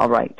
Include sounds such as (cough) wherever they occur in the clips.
All right.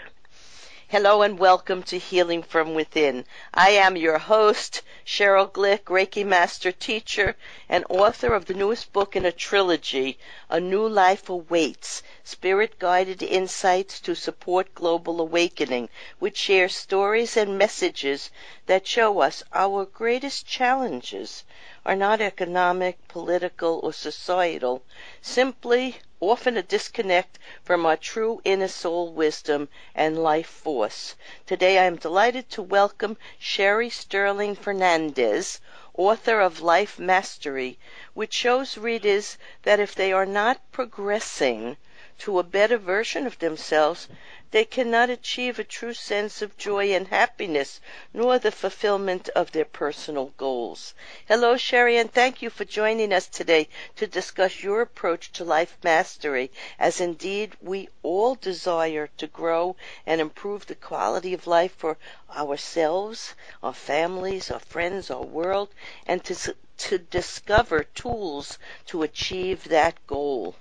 Hello and welcome to Healing from Within. I am your host, Sheryl Glick, Reiki Master Teacher and author of the newest book in a trilogy, A New Life Awaits, Spirit Guided Insights to Support Global Awakening, which shares stories and messages that show us our greatest challenges are not economic, political, or societal, simply often a disconnect from our true inner soul wisdom and life force. Today I am delighted to welcome Sherry Stirling Fernandez, author of Life Mastery, which shows readers that if they are not progressing to a better version of themselves, they cannot achieve a true sense of joy and happiness, nor the fulfillment of their personal goals. Hello, Sherry, and thank you for joining us today to discuss your approach to life mastery, as indeed we all desire to grow and improve the quality of life for ourselves, our families, our friends, our world, and to, to discover tools to achieve that goal.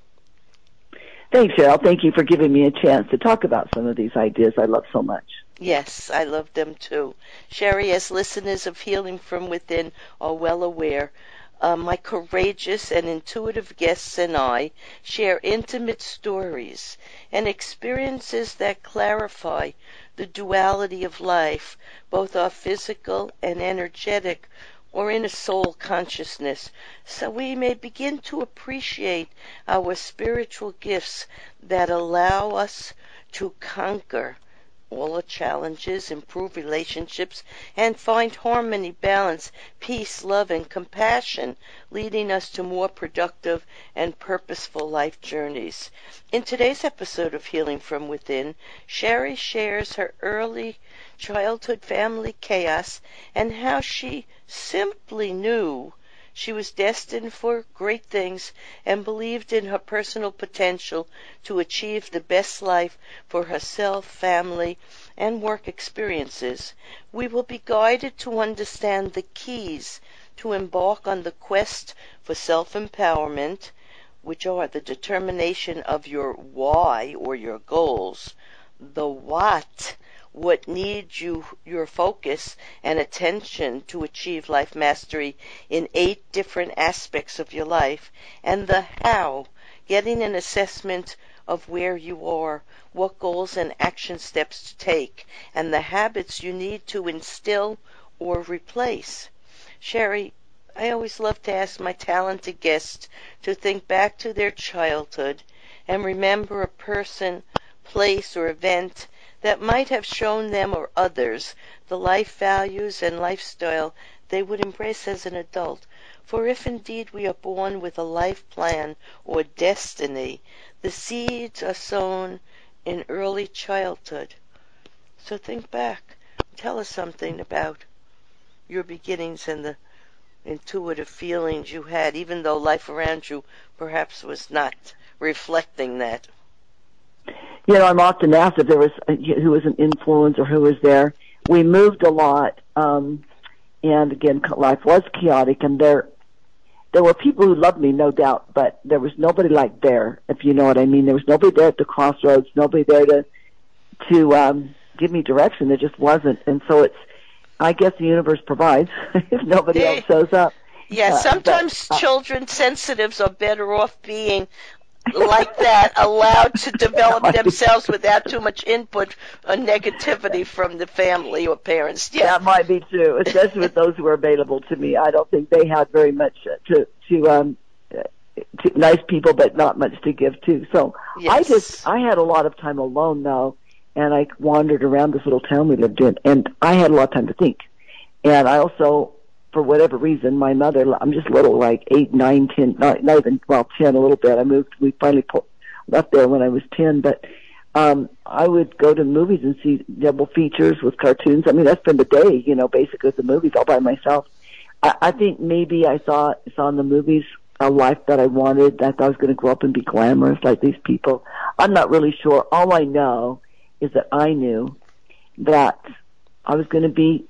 Thanks, Sheryl. Thank you for giving me a chance to talk about some of these ideas I love so much. Yes, I love them too. Sherry, as listeners of Healing from Within are well aware, uh, my courageous and intuitive guests and I share intimate stories and experiences that clarify the duality of life, both our physical and energetic or in a soul consciousness, so we may begin to appreciate our spiritual gifts that allow us to conquer all the challenges, improve relationships, and find harmony, balance, peace, love, and compassion, leading us to more productive and purposeful life journeys. In today's episode of Healing from Within, Sherry shares her early childhood family chaos and how she simply knew she was destined for great things and believed in her personal potential to achieve the best life for herself, family, and work experiences. We will be guided to understand the keys to embark on the quest for self empowerment, which are the determination of your why or your goals, the what what needs you your focus and attention to achieve life mastery in eight different aspects of your life and the how. Getting an assessment of where you are what goals and action steps to take and the habits you need to instill or replace. Sherry I always love to ask my talented guests to think back to their childhood and remember a person, place, or event that might have shown them or others the life values and lifestyle they would embrace as an adult. For if indeed we are born with a life plan or destiny, the seeds are sown in early childhood. So think back. Tell us something about your beginnings and the intuitive feelings you had, even though life around you perhaps was not reflecting that you know, I'm often asked if there was who was an influence or who was there. We moved a lot, um, and again, life was chaotic, and there there were people who loved me, no doubt, but there was nobody like there, if you know what I mean. There was nobody there at the crossroads, nobody there to to um, give me direction. There just wasn't, and so it's. I guess the universe provides (laughs) if nobody else shows up. Yeah, sometimes uh, but, uh, children sensitives are better off being like that allowed to develop (laughs) themselves without too much input or negativity from the family or parents. Yeah. That might be true, especially with those who were available to me. I don't think they had very much to to um to nice people, but not much to give too. So yes. I just I had a lot of time alone though, and I wandered around this little town we lived in, and I had a lot of time to think. And I also for whatever reason, my mother, I'm just little, like eight, nine, ten, not, not even, well, ten a little bit. I moved, we finally po- left there when I was ten, but, um, I would go to movies and see double features with cartoons. I mean, I spend the day, you know, basically with the movies all by myself. I, I think maybe I saw, saw in the movies a life that I wanted, that I was going to grow up and be glamorous like these people. I'm not really sure. All I know is that I knew that I was going to be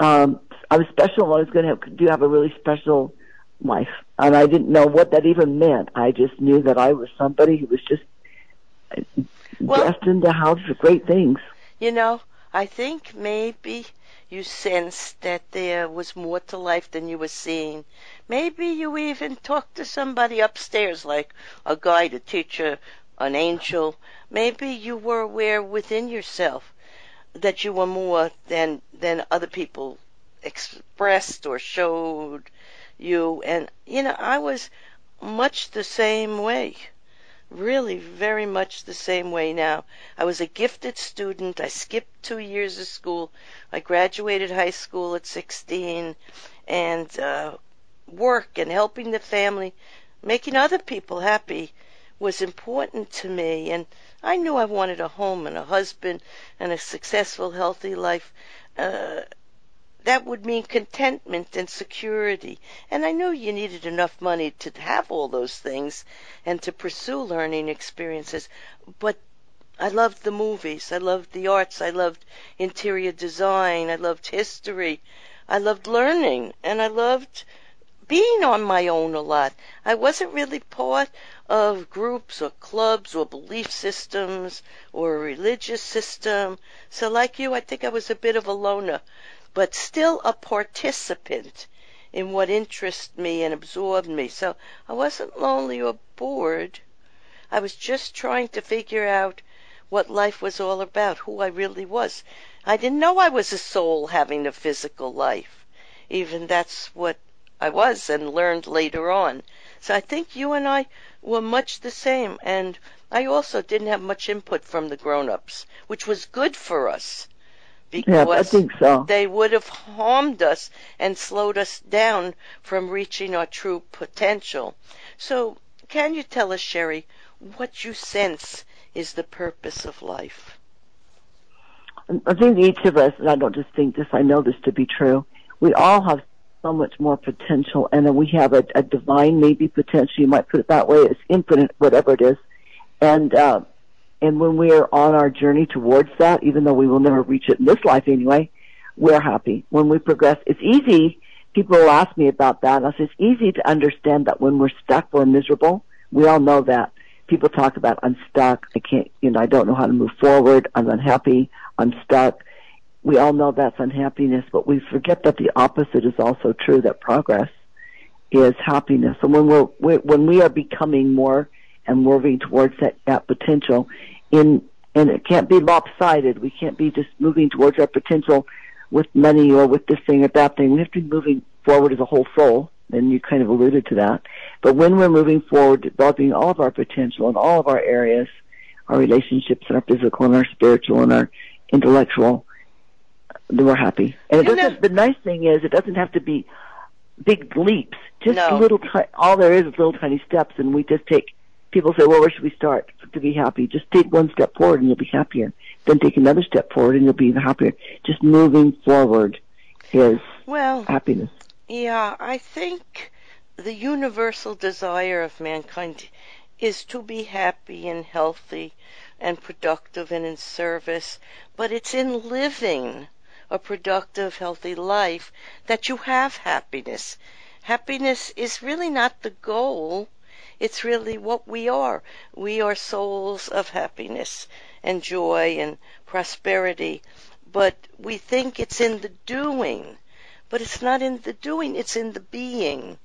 um, I was special. I was going to have, do have a really special life, and I didn't know what that even meant. I just knew that I was somebody who was just uh, well, destined to have great things. You know, I think maybe you sensed that there was more to life than you were seeing. Maybe you even talked to somebody upstairs, like a guide, a teacher, an angel. Maybe you were aware within yourself that you were more than than other people expressed or showed you. And you know, I was much the same way really very much the same way now. I was a gifted student. I skipped two years of school. I graduated high school at 16 and uh, work and helping the family, making other people happy was important to me. And I knew I wanted a home and a husband and a successful, healthy life. Uh, that would mean contentment and security. And I knew you needed enough money to have all those things and to pursue learning experiences. But I loved the movies. I loved the arts. I loved interior design. I loved history. I loved learning. And I loved being on my own a lot. I wasn't really part of groups or clubs or belief systems or a religious system. So like you, I think I was a bit of a loner but still a participant in what interested me and absorbed me. So I wasn't lonely or bored. I was just trying to figure out what life was all about, who I really was. I didn't know I was a soul having a physical life. Even that's what I was and learned later on. So I think you and I were much the same. And I also didn't have much input from the grown ups, which was good for us because yeah, I think so. they would have harmed us and slowed us down from reaching our true potential. So, can you tell us, Sherry, what you sense is the purpose of life? I think each of us, and I don't just think this, I know this to be true, we all have so much more potential and then we have a, a divine maybe potential, you might put it that way, it's infinite, whatever it is. And, uh, and when we are on our journey towards that, even though we will never reach it in this life anyway, we're happy. When we progress, it's easy. People will ask me about that. I say it's easy to understand that when we're stuck, we're miserable. We all know that. People talk about, I'm stuck. I can't, you know, I don't know how to move forward. I'm unhappy. I'm stuck. We all know that's unhappiness, but we forget that the opposite is also true, that progress is happiness. And when we're, we're when we are becoming more and moving towards that, that potential in and it can't be lopsided. We can't be just moving towards our potential with money or with this thing or that thing. We have to be moving forward as a whole soul, and you kind of alluded to that. But when we're moving forward, developing all of our potential in all of our areas, our relationships and our physical and our spiritual and our intellectual, then we're happy. And it doesn't, the nice thing is it doesn't have to be big leaps. Just no. little, all there is is little tiny steps, and we just take people say, well, where should we start to be happy? Just take one step forward and you'll be happier. Then take another step forward and you'll be even happier. Just moving forward is well, happiness. Yeah, I think the universal desire of mankind is to be happy and healthy and productive and in service, but it's in living a productive, healthy life that you have happiness. Happiness is really not the goal it's really what we are. We are souls of happiness and joy and prosperity, but we think it's in the doing. But it's not in the doing, it's in the being.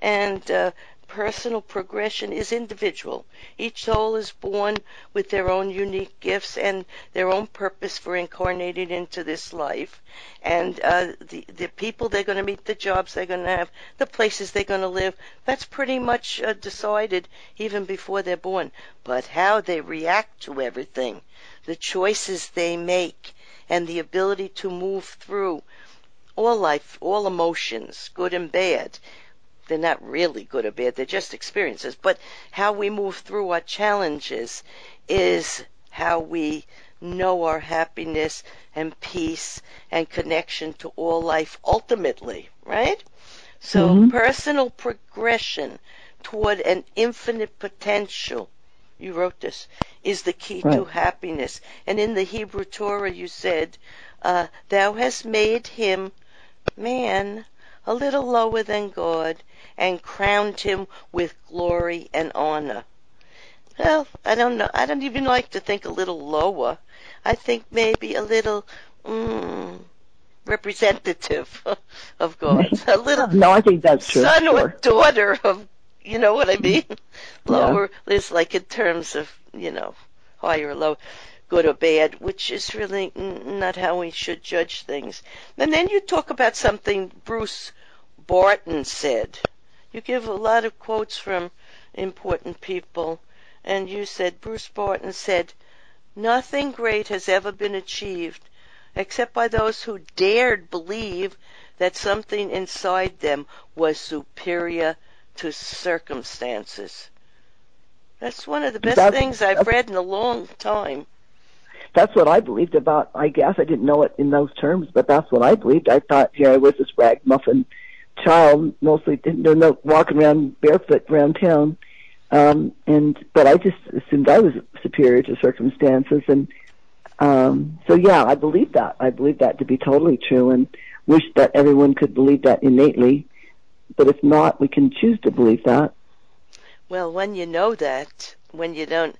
And uh, personal progression is individual. Each soul is born with their own unique gifts and their own purpose for incarnating into this life. And uh, the the people they're going to meet, the jobs they're going to have, the places they're going to live, that's pretty much uh, decided even before they're born. But how they react to everything, the choices they make, and the ability to move through all life, all emotions, good and bad, they're not really good or bad, they're just experiences. But how we move through our challenges is how we know our happiness and peace and connection to all life ultimately, right? So mm-hmm. personal progression toward an infinite potential, you wrote this, is the key right. to happiness. And in the Hebrew Torah you said, uh, thou hast made him, man, a little lower than God and crowned him with glory and honor. Well, I don't know. I don't even like to think a little lower. I think maybe a little mm, representative (laughs) of God. (laughs) A little. no, I think that's true. Son sure. or daughter of, you know what I mean? (laughs) lower yeah. is like in terms of, you know, higher or lower, good or bad, which is really not how we should judge things. And then you talk about something Bruce Barton said. You give a lot of quotes from important people, and you said Bruce Barton said, Nothing great has ever been achieved except by those who dared believe that something inside them was superior to circumstances. That's one of the best that's, things I've read in a long time. That's what I believed about. I guess I didn't know it in those terms, but that's what I believed. I thought here I was this ragmuffin child, mostly didn't know walking around barefoot around town, um, and but I just assumed I was superior to circumstances, and um, so yeah, I believe that. I believe that to be totally true, and wish that everyone could believe that innately. But if not, we can choose to believe that. Well, when you know that, when you don't,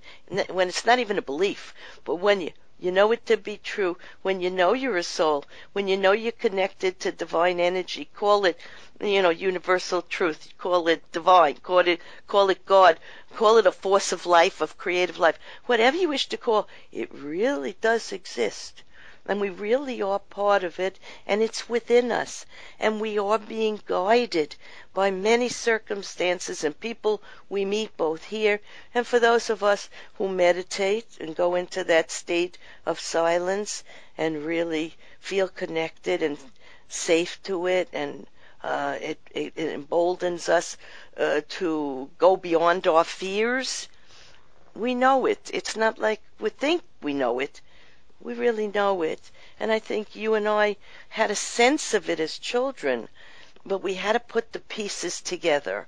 when it's not even a belief, but when you you know it to be true, when you know you're a soul, when you know you're connected to divine energy, call it, you know, universal truth, call it divine, call it, call it God, call it a force of life, of creative life, whatever you wish to call, it really does exist and we really are part of it, and it's within us, and we are being guided by many circumstances and people we meet both here and for those of us who meditate and go into that state of silence and really feel connected and safe to it and uh, it, it, it, emboldens us uh, to go beyond our fears. We know it. It's not like we think we know it. We really know it. And I think you and I had a sense of it as children, but we had to put the pieces together.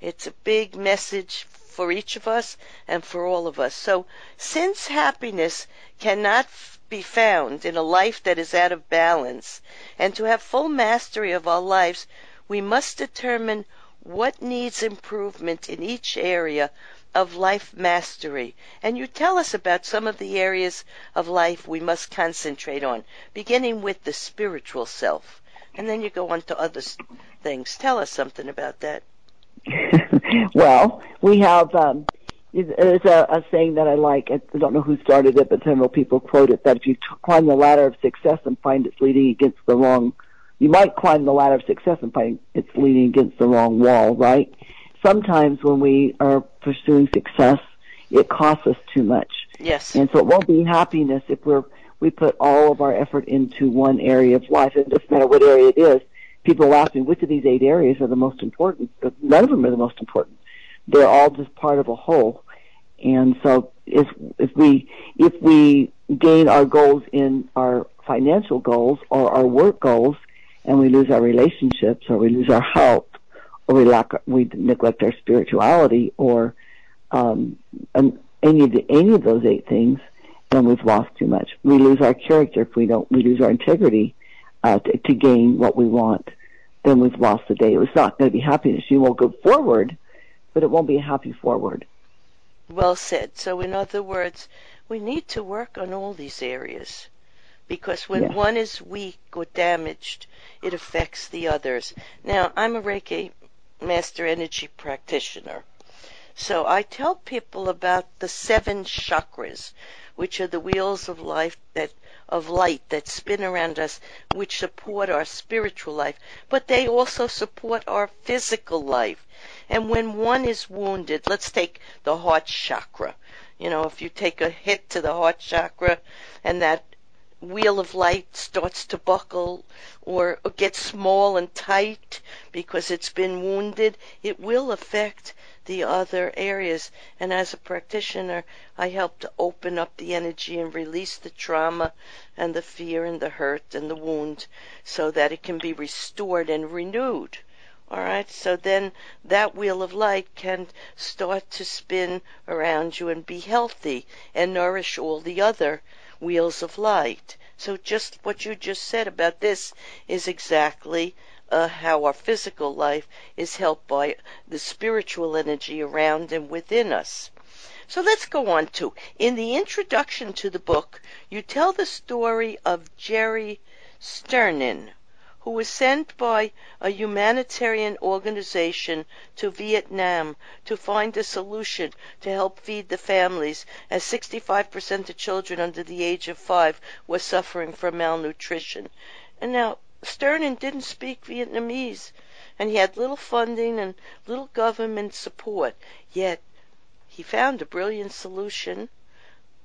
It's a big message for each of us and for all of us. So, since happiness cannot be found in a life that is out of balance, and to have full mastery of our lives, we must determine what needs improvement in each area of life mastery. And you tell us about some of the areas of life we must concentrate on, beginning with the spiritual self. And then you go on to other things. Tell us something about that. (laughs) well, we have um, there's a, a saying that I like. I don't know who started it, but several people quote it that if you t- climb the ladder of success and find it's leading against the wrong, you might climb the ladder of success and find it's leading against the wrong wall, right? Sometimes when we are pursuing success, it costs us too much. Yes. And so it won't be happiness if we're we put all of our effort into one area of life. It doesn't matter what area it is. People ask me which of these eight areas are the most important. But none of them are the most important. They're all just part of a whole. And so if if we if we gain our goals in our financial goals or our work goals and we lose our relationships or we lose our health we lack, we neglect our spirituality or um, any of the, any of those eight things, then we've lost too much. We lose our character if we don't. We lose our integrity uh, to, to gain what we want. Then we've lost the day. It's not going to be happiness. You won't go forward, but it won't be a happy forward. Well said. So, in other words, we need to work on all these areas because when one is weak or damaged, it affects the others. Now, I'm a Reiki master energy practitioner. So I tell people about the seven chakras, which are the wheels of life that of light that spin around us, which support our spiritual life, but they also support our physical life. And when one is wounded, let's take the heart chakra. You know, if you take a hit to the heart chakra and that wheel of light starts to buckle or gets small and tight because it's been wounded, it will affect the other areas. And as a practitioner, I help to open up the energy and release the trauma and the fear and the hurt and the wound so that it can be restored and renewed. All right, so then that wheel of light can start to spin around you and be healthy and nourish all the other wheels of light. So just what you just said about this is exactly uh, how our physical life is helped by the spiritual energy around and within us. So let's go on to. In the introduction to the book, you tell the story of Jerry Sternin, who was sent by a humanitarian organization to Vietnam to find a solution to help feed the families, as 65% of children under the age of five were suffering from malnutrition. And now, Sternin didn't speak Vietnamese, and he had little funding and little government support, yet he found a brilliant solution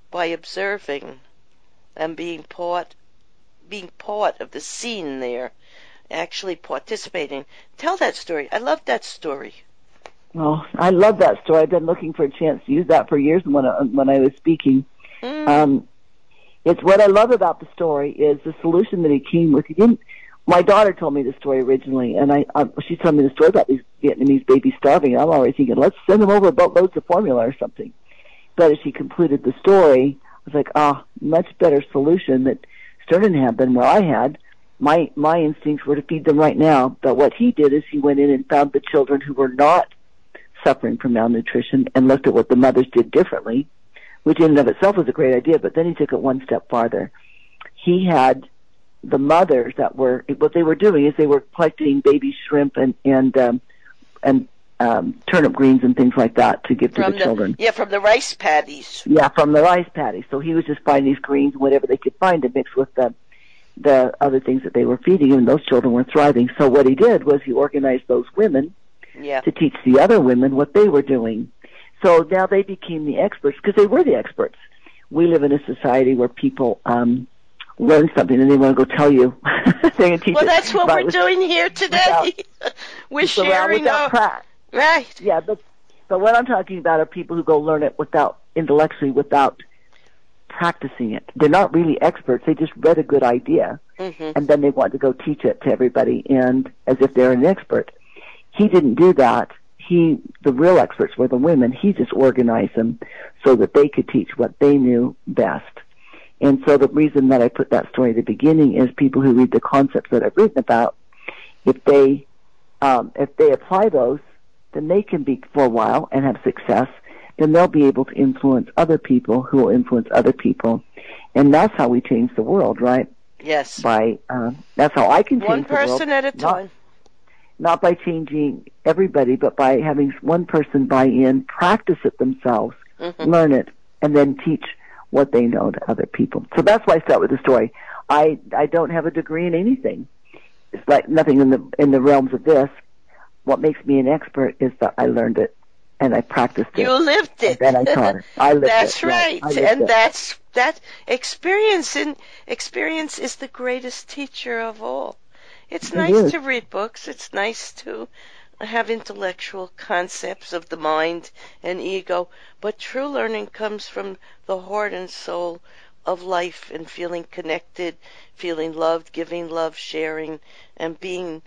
by observing and being part being part of the scene there, actually participating. Tell that story. I love that story. Well, I love that story. I've been looking for a chance to use that for years when I, when I was speaking. Mm. Um, it's what I love about the story is the solution that he came with. He didn't. My daughter told me the story originally, and I, I she told me the story about these Vietnamese babies starving. I'm already thinking, let's send them over boatloads of formula or something. But as she completed the story, I was like, ah, oh, much better solution that Sternin had than what I had. My my instincts were to feed them right now. But what he did is he went in and found the children who were not suffering from malnutrition and looked at what the mothers did differently, which in and of itself was a great idea. But then he took it one step farther. He had the mothers that were what they were doing is they were collecting baby shrimp and and um, and um, turnip greens and things like that to give to the, the, children. Yeah, from the rice paddies. Yeah, from the rice paddies. So he was just finding these greens and whatever they could find to mix with the the other things that they were feeding him. And those children were thriving. So what he did was he organized those women yeah. to teach the other women what they were doing. So now they became the experts because they were the experts. We live in a society where people um, learn something and they want to go tell you. (laughs) they teach well, that's what we're doing here today. Without, (laughs) we're sharing our pra- right. Yeah, but but what I'm talking about are people who go learn it without intellectually, without practicing it. They're not really experts. They just read a good idea, mm-hmm. and then they want to go teach it to everybody, and as if they're an expert. He didn't do that. He, the real experts were the women. He just organized them so that they could teach what they knew best. And so the reason that I put that story at the beginning is people who read the concepts that I've written about, if they um, if they apply those, then they can be for a while and have success. Then they'll be able to influence other people who will influence other people, and that's how we change the world, right? Yes. By uh, that's how I can change one person at a time. Not, not by changing everybody, but by having one person buy in, practice it themselves, mm-hmm. learn it, and then teach what they know to other people. So that's why I start with the story. I I don't have a degree in anything. It's like nothing in the in the realms of this. What makes me an expert is that I learned it and I practiced it. You lived it. And then I taught it. I lived (laughs) that's it. right. and it. that's that experience in experience is the greatest teacher of all. It's it nice is. to read books. It's nice to have intellectual concepts of the mind and ego, but true learning comes from the heart and soul of life and feeling connected, feeling loved, giving love, sharing, and being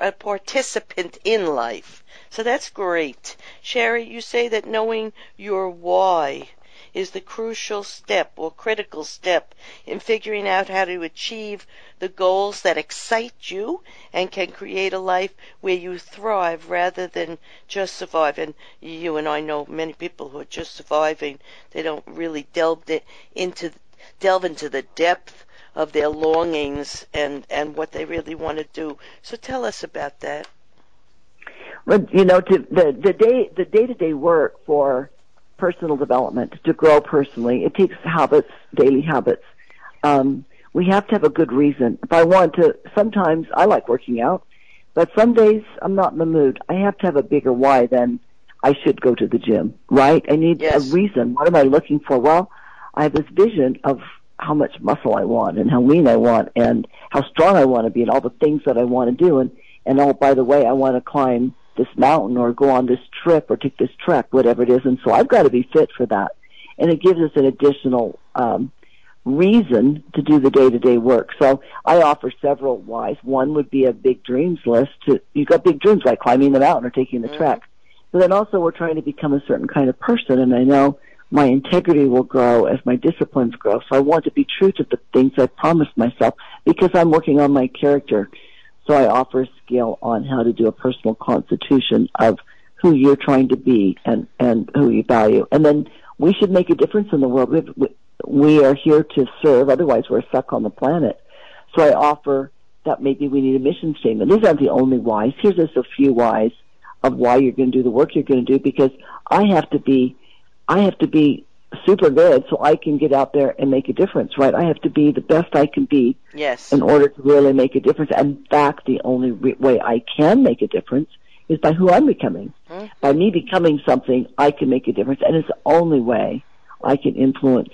a participant in life. So that's great. Sherry, you say that knowing your why is the crucial step or critical step in figuring out how to achieve the goals that excite you and can create a life where you thrive rather than just survive. And you and I know many people who are just surviving. They don't really delve into delve into the depth of their longings and and what they really want to do. So tell us about that. Well, you know, to the the day the day to day work for personal development, to grow personally. It takes habits, daily habits. Um, we have to have a good reason. If I want to, sometimes I like working out, but some days I'm not in the mood. I have to have a bigger why than I should go to the gym, right? I need yes. a reason. What am I looking for? Well, I have this vision of how much muscle I want and how lean I want and how strong I want to be and all the things that I want to do. And, and oh, by the way, I want to climb this mountain or go on this trip or take this trek, whatever it is. And so I've got to be fit for that. And it gives us an additional um, reason to do the day-to-day work. So I offer several whys. One would be a big dreams list. To, you've got big dreams like climbing the mountain or taking the mm-hmm. trek. But then also we're trying to become a certain kind of person. And I know my integrity will grow as my disciplines grow. So I want to be true to the things I promised myself because I'm working on my character. So I offer a skill on how to do a personal constitution of who you're trying to be and, and who you value. And then we should make a difference in the world. We, we are here to serve, otherwise we're stuck on the planet. So I offer that maybe we need a mission statement. These aren't the only whys. Here's just a few whys of why you're going to do the work you're going to do because I have to be, I have to be super good so I can get out there and make a difference, right? I have to be the best I can be yes. in order to really make a difference. And in fact, the only re- way I can make a difference is by who I'm becoming. Mm-hmm. By me becoming something, I can make a difference. And it's the only way I can influence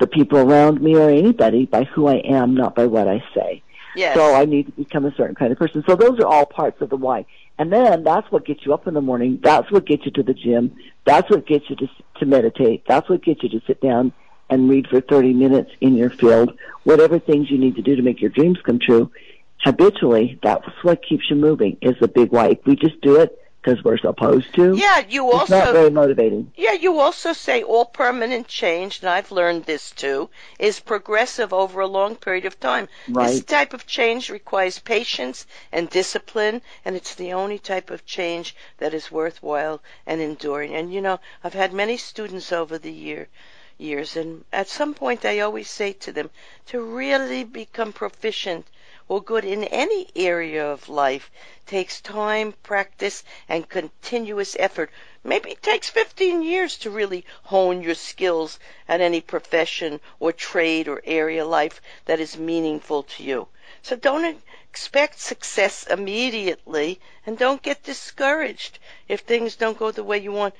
the people around me or anybody by who I am, not by what I say. Yes. So I need to become a certain kind of person. So those are all parts of the why. And then that's what gets you up in the morning. That's what gets you to the gym. That's what gets you to, to meditate. That's what gets you to sit down and read for 30 minutes in your field. Whatever things you need to do to make your dreams come true, habitually, that's what keeps you moving is the big why. If we just do it because we're supposed to. Yeah, you also it's not very motivating. Yeah, you also say all permanent change, and I've learned this too, is progressive over a long period of time. Right. This type of change requires patience and discipline, and it's the only type of change that is worthwhile and enduring. And you know, I've had many students over the year years and at some point I always say to them to really become proficient or good in any area of life takes time, practice, and continuous effort. Maybe it takes 15 years to really hone your skills at any profession or trade or area of life that is meaningful to you. So don't expect success immediately and don't get discouraged if things don't go the way you want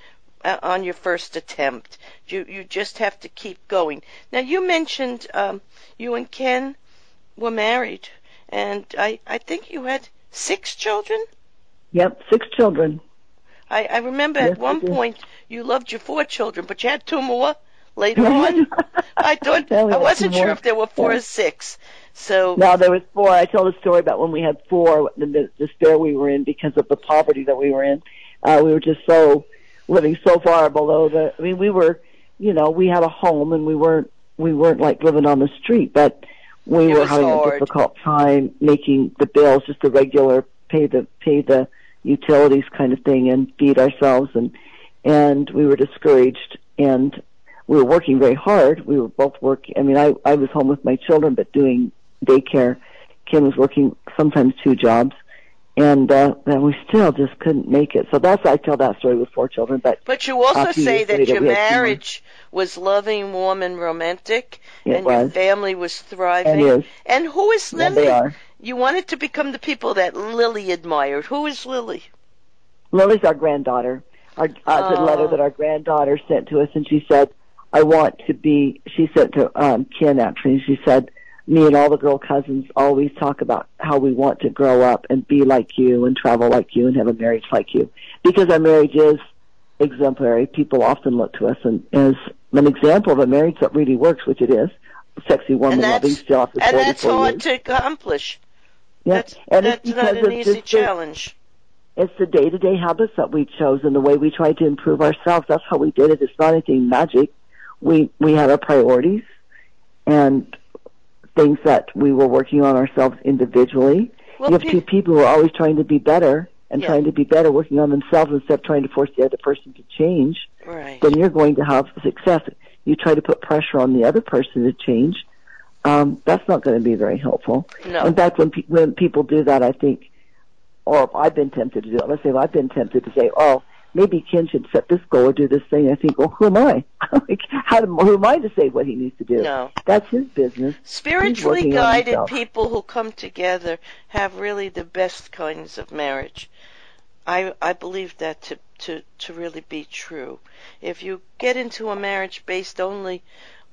uh, on your first attempt. You you just have to keep going. Now you mentioned um, you and Ken were married and I, I think you had six children? Yep, six children. I, I remember yes, at one point you loved your four children, but you had two more later (laughs) on. I thought I wasn't sure if there were four yeah. or six. So no, there was four. I told a story about when we had four, the, the despair we were in because of the poverty that we were in. Uh, we were just so living so far below the. I mean, we were, you know, we had a home and we weren't we weren't like living on the street, but we it were having hard. a difficult time making the bills, just the regular pay the pay the utilities kind of thing and feed ourselves and and we were discouraged and we were working very hard. We were both working. I mean, I I was home with my children, but doing daycare. Kim was working sometimes two jobs, and uh, and we still just couldn't make it. So that's I tell that story with four children. But but you also say that your marriage was loving, warm, and romantic, it and was. your family was thriving. And, and who is Lily? Yeah, they are. You wanted to become the people that Lily admired. Who is Lily? Lily's our granddaughter. Our uh, the letter Oh. that our granddaughter sent to us, and she said, "I want to be." She sent to um, Ken actually. and She said, "Me and all the girl cousins always talk about how we want to grow up and be like you and travel like you and have a marriage like you, because our marriage is exemplary. People often look to us and as an example of a marriage that really works, which it is, sexy, woman loving, still after And 44 that's hard years. to accomplish. Yeah. That's, and it's that's not an easy just the- challenge. it's the day to day habits that we chose and the way we try to improve ourselves. That's how we did it. It's not anything magic. We we had our priorities and things that we were working on ourselves individually. Well, you have two people who are always trying to be better and Yeah. trying to be better, working on themselves instead of trying to force the other person to change. right. Then you're going to have success. You try to put pressure on the other person to change. Um, that's not going to be very helpful. No. In fact, when pe- when people do that, I think, or if I've been tempted to do it. Let's say if I've been tempted to say, "Oh, maybe Ken should set this goal or do this thing." I think, "Well, who am I? (laughs) like, how do, who am I to say what he needs to do? No. That's his business." Spiritually guided people who come together have really the best kinds of marriage. I I believe that to to to really be true. If you get into a marriage based only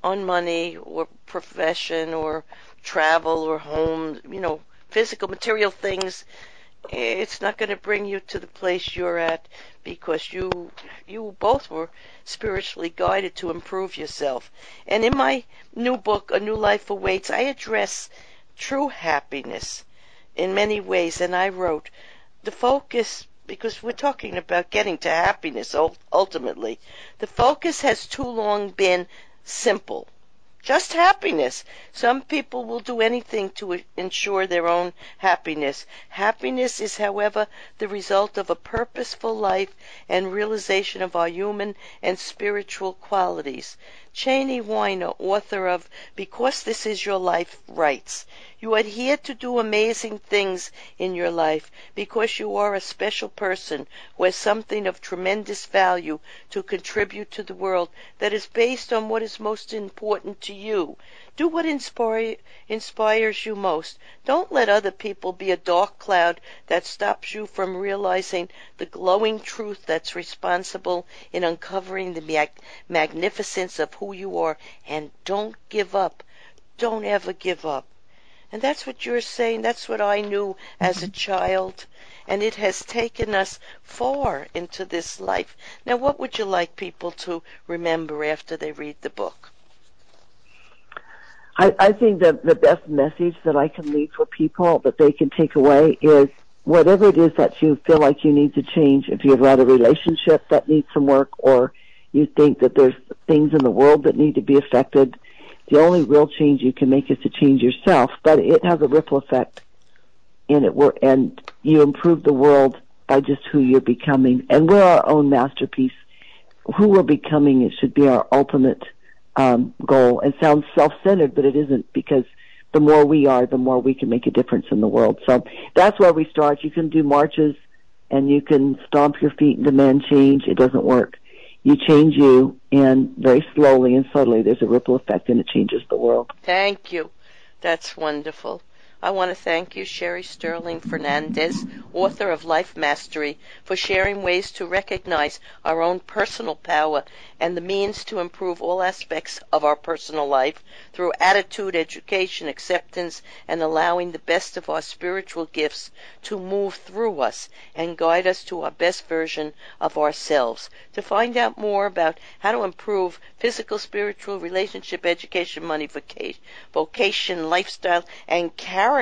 on money or profession or travel or home, you know, physical material things, it's not going to bring you to the place you're at because you you both were spiritually guided to improve yourself. And in my new book, A New Life Awaits, I address true happiness in many ways. And I wrote, the focus, because we're talking about getting to happiness ultimately, the focus has too long been simple. Just happiness. Some people will do anything to ensure their own happiness. Happiness is, however, the result of a purposeful life and realization of our human and spiritual qualities. Cheney Weiner, author of Because This Is Your Life, writes, You are here to do amazing things in your life because you are a special person who has something of tremendous value to contribute to the world that is based on what is most important to you. Do what inspire, inspires you most. Don't let other people be a dark cloud that stops you from realizing the glowing truth that's responsible in uncovering the mag- magnificence of who you are. And don't give up. Don't ever give up. And that's what you're saying. That's what I knew as a child. And it has taken us far into this life. Now, what would you like people to remember after they read the book? I, I think that the best message that I can leave for people that they can take away is whatever it is that you feel like you need to change, if you've had a relationship that needs some work or you think that there's things in the world that need to be affected, the only real change you can make is to change yourself, but it has a ripple effect and it work, and you improve the world by just who you're becoming. And we're our own masterpiece. Who we're becoming, it should be our ultimate um, goal. It sounds self-centered, but it isn't because the more we are, the more we can make a difference in the world. So that's where we start. You can do marches and you can stomp your feet and demand change. It doesn't work. You change you and very slowly and subtly there's a ripple effect and it changes the world. Thank you. That's wonderful. I want to thank you, Sherry Stirling Fernandez, author of Life Mastery, for sharing ways to recognize our own personal power and the means to improve all aspects of our personal life through attitude, education, acceptance, and allowing the best of our spiritual gifts to move through us and guide us to our best version of ourselves. To find out more about how to improve physical, spiritual, relationship, education, money, vocation, lifestyle, and character,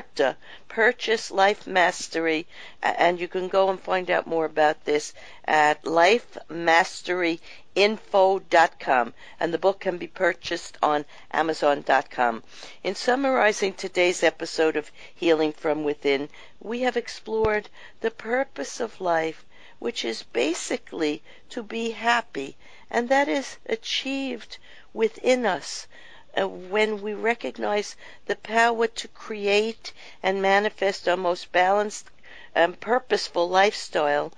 purchase Life Mastery, and you can go and find out more about this at lifemasteryinfo.com, and the book can be purchased on amazon.com. In summarizing today's episode of Healing from Within, we have explored the purpose of life, which is basically to be happy, and that is achieved within us uh, when we recognize the power to create and manifest our most balanced and purposeful lifestyle,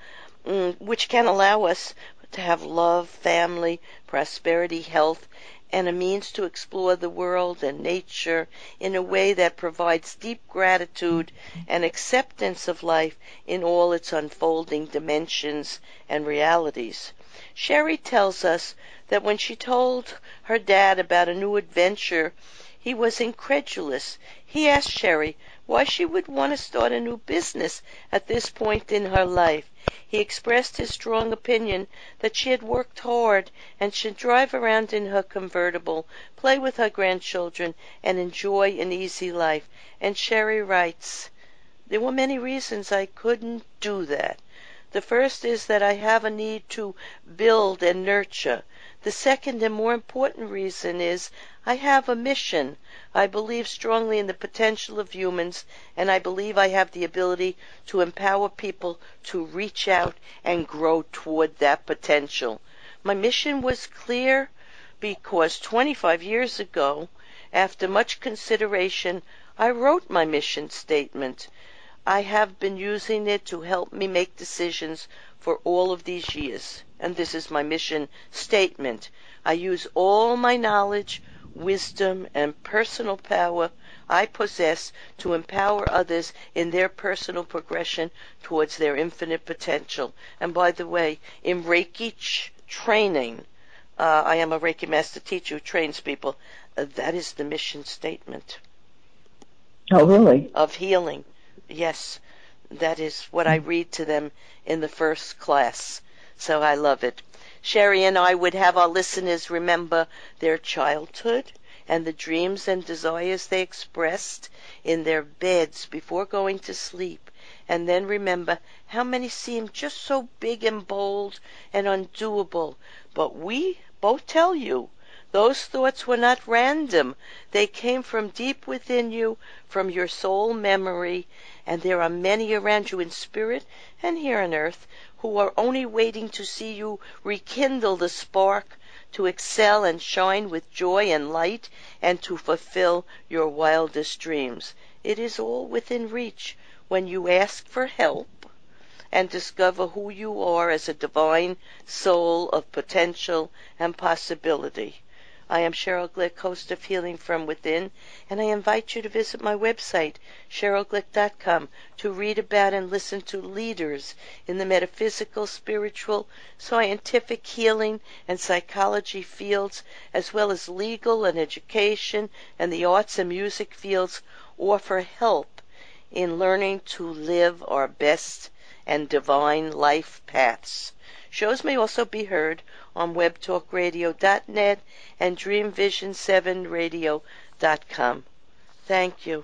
mm, which can allow us to have love, family, prosperity, health, and a means to explore the world and nature in a way that provides deep gratitude and acceptance of life in all its unfolding dimensions and realities. Sherry tells us that when she told her dad about a new adventure, he was incredulous. He asked Sherry why she would want to start a new business at this point in her life. He expressed his strong opinion that she had worked hard and should drive around in her convertible, play with her grandchildren, and enjoy an easy life. And Sherry writes, There were many reasons I couldn't do that. The first is that I have a need to build and nurture. The second and more important reason is I have a mission. I believe strongly in the potential of humans, and I believe I have the ability to empower people to reach out and grow toward that potential. My mission was clear because 25 years ago, after much consideration, I wrote my mission statement. I have been using it to help me make decisions for all of these years. And this is my mission statement. I use all my knowledge, wisdom, and personal power I possess to empower others in their personal progression towards their infinite potential. And by the way, in Reiki training, uh, I am a Reiki master teacher who trains people. Uh, that is the mission statement. Oh, really? Of healing. Yes, that is what I read to them in the first class. So I love it. Sherry and I would have our listeners remember their childhood and the dreams and desires they expressed in their beds before going to sleep, and then remember how many seemed just so big and bold and undoable. But we both tell you Those thoughts were not random. They came from deep within you, from your soul memory, and there are many around you in spirit and here on earth who are only waiting to see you rekindle the spark, to excel and shine with joy and light, and to fulfill your wildest dreams. It is all within reach when you ask for help and discover who you are as a divine soul of potential and possibility. I am Sheryl Glick, host of Healing from Within, and I invite you to visit my website, sherylglick.com, to read about and listen to leaders in the metaphysical, spiritual, scientific, healing, and psychology fields, as well as legal and education and the arts and music fields, offer help in learning to live our best and divine life paths. Shows may also be heard on webtalkradio.net and dreamvision7radio.com. Thank you.